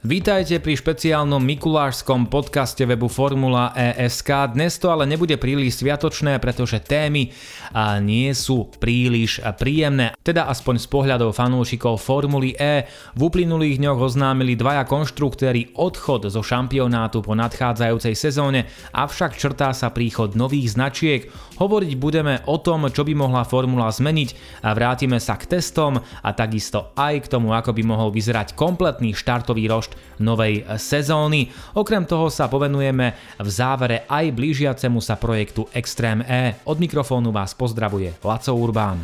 Vítajte pri špeciálnom mikulášskom podcaste webu Formula ESK. Dnes to ale nebude príliš sviatočné, pretože témy nie sú príliš príjemné. Teda aspoň z pohľadov fanúšikov Formuly E. V uplynulých dňoch oznámili dvaja konštruktéri odchod zo šampionátu po nadchádzajúcej sezóne, avšak črtá sa príchod nových značiek. Hovoriť budeme o tom, čo by mohla Formula zmeniť a vrátime sa k testom a takisto aj k tomu, ako by mohol vyzerať kompletný štartový rošt novej sezóny. Okrem toho sa povenujeme v závere aj blížiacemu sa projektu Extreme E. Od mikrofónu vás pozdravuje Laco Urbán.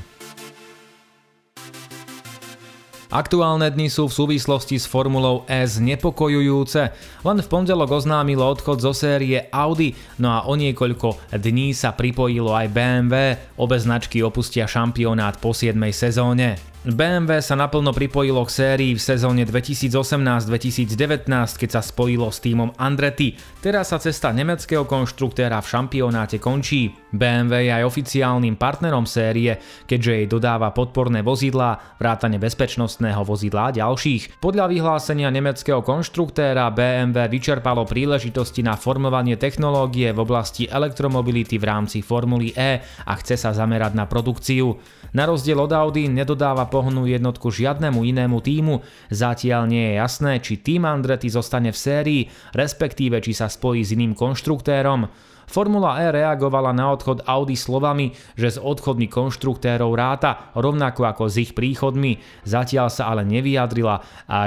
Aktuálne dni sú v súvislosti s Formulou E znepokojujúce. Len v pondelok oznámilo odchod zo série Audi, no a o niekoľko dní sa pripojilo aj BMW. Obe značky opustia šampionát po 7. sezóne. BMW sa naplno pripojilo k sérii v sezóne 2018-2019, keď sa spojilo s týmom Andretti. Teraz sa cesta nemeckého konštruktéra v šampionáte končí. BMW je aj oficiálnym partnerom série, keďže jej dodáva podporné vozidlá, vrátane bezpečnostného vozidla a ďalších. Podľa vyhlásenia nemeckého konštruktéra BMW vyčerpalo príležitosti na formovanie technológie v oblasti elektromobility v rámci Formuly E a chce sa zamerať na produkciu. Na rozdiel od Audi nedodáva pohnú jednotku žiadnemu inému týmu, zatiaľ nie je jasné, či tým Andretti zostane v sérii, respektíve či sa spojí s iným konštruktérom. Formula E reagovala na odchod Audi slovami, že s odchodmi konštruktérov ráta, rovnako ako s ich príchodmi. Zatiaľ sa ale nevyjadrila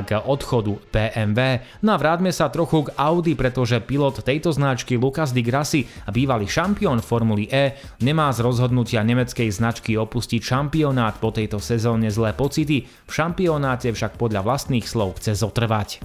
k odchodu BMW. No a vráťme sa trochu k Audi, pretože pilot tejto značky Lucas Di Grassi, bývalý šampión Formuly E, nemá z rozhodnutia nemeckej značky opustiť šampionát po tejto sezóne zlé pocity, v šampionáte však podľa vlastných slov chce zotrvať.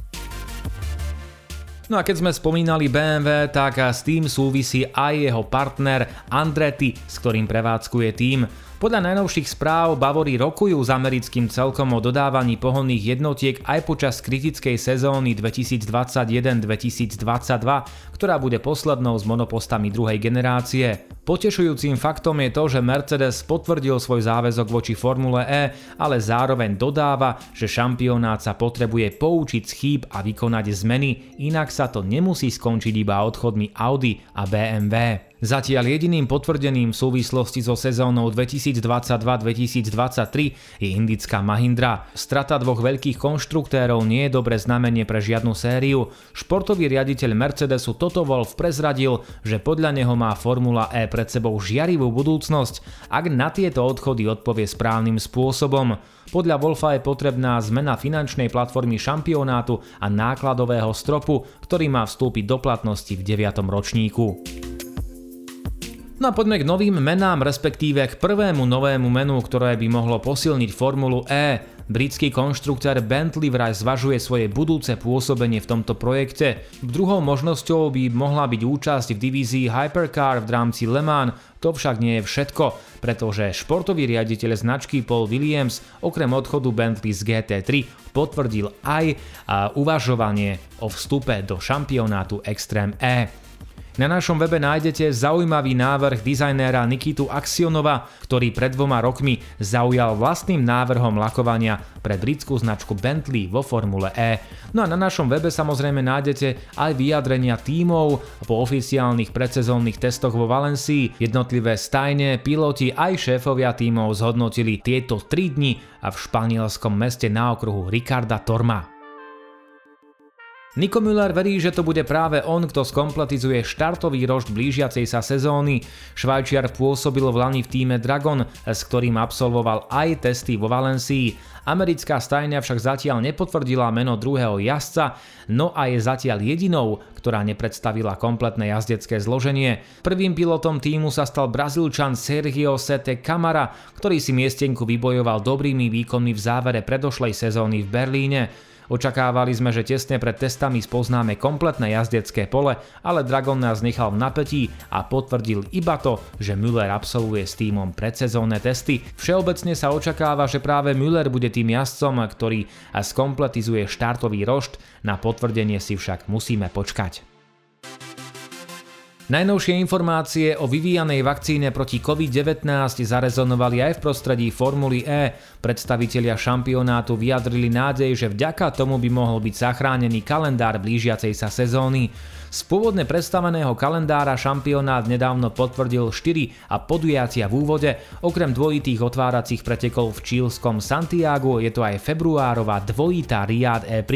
No a keď sme spomínali BMW, tak s tým súvisí aj jeho partner Andretti, s ktorým prevádzkuje tým. Podľa najnovších správ Bavory rokujú s americkým celkom o dodávaní pohonných jednotiek aj počas kritickej sezóny 2021-2022, ktorá bude poslednou s monopostami druhej generácie. Potešujúcim faktom je to, že Mercedes potvrdil svoj záväzok voči Formule E, ale zároveň dodáva, že šampionát sa potrebuje poučiť z chýb a vykonať zmeny, inak sa to nemusí skončiť iba odchodmi Audi a BMW. Zatiaľ jediným potvrdeným v súvislosti so sezónou 2022-2023 je indická Mahindra. Strata dvoch veľkých konštruktérov nie je dobré znamenie pre žiadnu sériu. Športový riaditeľ Mercedesu Toto Wolf prezradil, že podľa neho má Formula E pred sebou žiarivú budúcnosť, ak na tieto odchody odpovie správnym spôsobom. Podľa Wolfa je potrebná zmena finančnej platformy šampionátu a nákladového stropu, ktorý má vstúpiť do platnosti v 9. ročníku. No a poďme k novým menám, respektíve k prvému novému menu, ktoré by mohlo posilniť Formulu E. Britský konštruktor Bentley vraj zvažuje svoje budúce pôsobenie v tomto projekte. Druhou možnosťou by mohla byť účasť v divízii Hypercar v rámci Le Mans, to však nie je všetko, pretože športový riaditeľ značky Paul Williams okrem odchodu Bentley z GT3 potvrdil aj uvažovanie o vstupe do šampionátu Extreme E. Na našom webe nájdete zaujímavý návrh dizajnéra Nikitu Axionova, ktorý pred dvoma rokmi zaujal vlastným návrhom lakovania pre britskú značku Bentley vo Formule E. No a na našom webe samozrejme nájdete aj vyjadrenia tímov po oficiálnych predsezónnych testoch vo Valencii. Jednotlivé stajne, piloti aj šéfovia tímov zhodnotili tieto 3 dni a v španielskom meste na okruhu Ricarda Torma. Nico Müller verí, že to bude práve on, kto skompletizuje štartový rošt blížiacej sa sezóny. Švajčiar pôsobil v Lani v týme Dragon, s ktorým absolvoval aj testy vo Valencii. Americká stajňa však zatiaľ nepotvrdila meno druhého jazdca, no a je zatiaľ jedinou, ktorá nepredstavila kompletné jazdecké zloženie. Prvým pilotom týmu sa stal brazílčan Sergio Sete Camara, ktorý si miestenku vybojoval dobrými výkonmi v závere predošlej sezóny v Berlíne. Očakávali sme, že tesne pred testami spoznáme kompletné jazdecké pole, ale Dragon nás nechal v napätí a potvrdil iba to, že Müller absolvuje s týmom predsezónne testy. Všeobecne sa očakáva, že práve Müller bude tým jazdcom, ktorý skompletizuje štartový rošt, na potvrdenie si však musíme počkať. Najnovšie informácie o vyvíjanej vakcíne proti COVID-19 zarezonovali aj v prostredí Formuly E. Predstavitelia šampionátu vyjadrili nádej, že vďaka tomu by mohol byť zachránený kalendár blížiacej sa sezóny. Z pôvodne predstaveného kalendára šampionát nedávno potvrdil 4 a podujatia v úvode, okrem dvojitých otváracích pretekov v čílskom Santiago je to aj februárová dvojitá Riyadh e.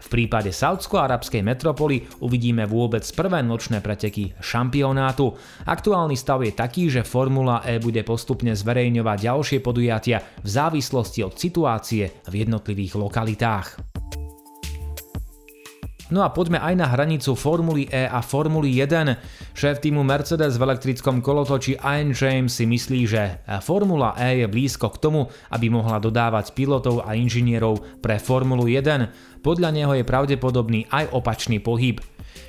V prípade saudsko-arabskej metropoly uvidíme vôbec prvé nočné preteky šampionátu. Aktuálny stav je taký, že Formula E bude postupne zverejňovať ďalšie podujatia v závislosti od situácie v jednotlivých lokalitách. No a poďme aj na hranicu Formuly E a Formuly 1. Šéf týmu Mercedes v elektrickom kolotoči Ian James si myslí, že Formula E je blízko k tomu, aby mohla dodávať pilotov a inžinierov pre Formulu 1. Podľa neho je pravdepodobný aj opačný pohyb.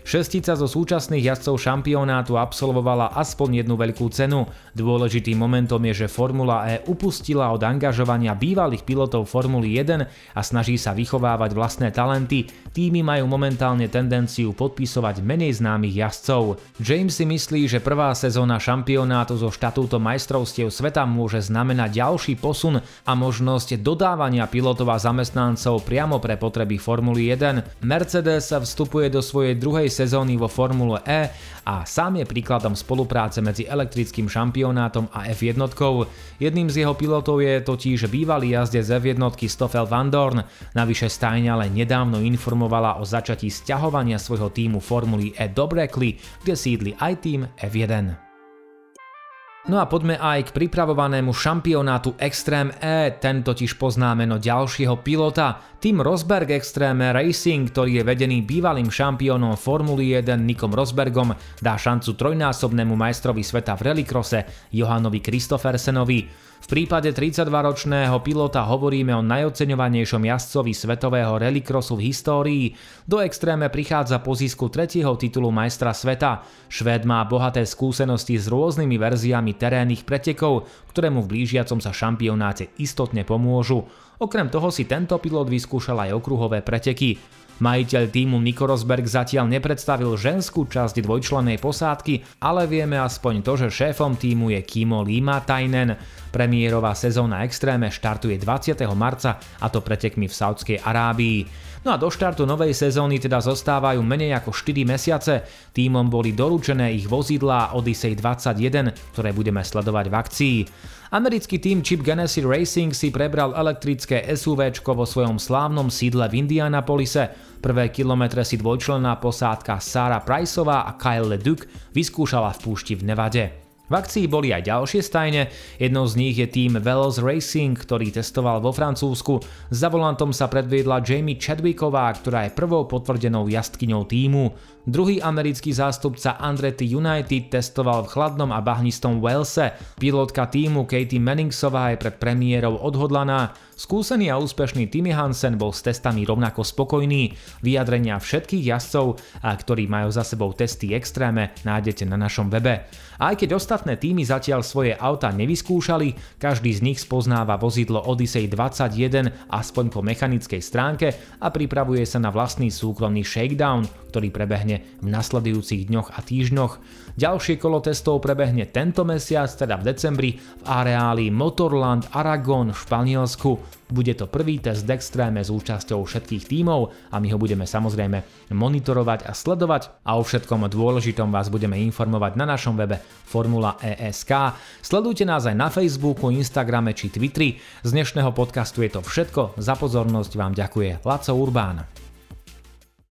Šestica zo súčasných jazdcov šampionátu absolvovala aspoň jednu veľkú cenu. Dôležitým momentom je, že Formula E upustila od angažovania bývalých pilotov Formuly 1 a snaží sa vychovávať vlastné talenty. Týmy majú momentálne tendenciu podpisovať menej známych jazdcov. James si myslí, že prvá sezóna šampionátu so štatútom majstrovstiev sveta môže znamenať ďalší posun a možnosť dodávania pilotov a zamestnancov priamo pre potreby Formuly 1. Mercedes sa vstupuje do svojej druhej sezóny vo Formule E a sám je príkladom spolupráce medzi elektrickým šampionátom a F1. Jedným z jeho pilotov je totiž bývalý jazdec F1 Stoffel Van Dorn. Navyše stajňa ale nedávno informovala o začatí sťahovania svojho týmu Formuly E do Brackley, kde sídli aj tým F1. No a poďme aj k pripravovanému šampionátu Extreme E, ten totiž pozná meno ďalšieho pilota. Tým Rosberg Extreme Racing, ktorý je vedený bývalým šampiónom Formuly 1 Nikom Rosbergom, dá šancu trojnásobnému majstrovi sveta v rallycrosse Johanovi Kristoffersenovi. V prípade 32-ročného pilota hovoríme o najoceňovanejšom jazdcovi svetového rallycrossu v histórii. Do extréme prichádza po zisku tretieho titulu majstra sveta. Švéd má bohaté skúsenosti s rôznymi verziami terénnych pretekov, ktoré mu v blížiacom sa šampionáte istotne pomôžu. Okrem toho si tento pilot vyskúšal aj okruhové preteky. Majiteľ týmu Nico Rosberg zatiaľ nepredstavil ženskú časť dvojčlennej posádky, ale vieme aspoň to, že šéfom týmu je Kimo Tainen. Premiérová sezóna Extréme štartuje 20. marca a to pretekmi v Saudskej Arábii. No a do štartu novej sezóny teda zostávajú menej ako 4 mesiace. Týmom boli doručené ich vozidlá Odyssey 21, ktoré budeme sledovať v akcii. Americký tým Chip Ganassi Racing si prebral elektrické SUV vo svojom slávnom sídle v Indianapolise. Prvé kilometre si dvojčlenná posádka Sarah Priceová a Kyle LeDuc vyskúšala v púšti v Nevade. V akcii boli aj ďalšie stajne, jednou z nich je tým Veloz Racing, ktorý testoval vo Francúzsku. Za volantom sa predviedla Jamie Chadwicková, ktorá je prvou potvrdenou jazdkyňou týmu. Druhý americký zástupca Andretti United testoval v chladnom a bahnistom Walese. Pilotka týmu Katie Manningsová je pred premiérou odhodlaná. Skúsený a úspešný Timmy Hansen bol s testami rovnako spokojný. Vyjadrenia všetkých jazdcov, ktorí majú za sebou testy extréme, nájdete na našom webe. Aj keď ostatné týmy zatiaľ svoje auta nevyskúšali, každý z nich spoznáva vozidlo Odyssey 21 aspoň po mechanickej stránke a pripravuje sa na vlastný súkromný shakedown, ktorý prebehne v nasledujúcich dňoch a týždňoch. Ďalšie kolo testov prebehne tento mesiac, teda v decembri, v areáli Motorland Aragon v Španielsku. Bude to prvý test Dextreme s účasťou všetkých tímov a my ho budeme samozrejme monitorovať a sledovať a o všetkom dôležitom vás budeme informovať na našom webe Formula ESK. Sledujte nás aj na Facebooku, Instagrame či Twitteri. Z dnešného podcastu je to všetko. Za pozornosť vám ďakuje Laco Urbán.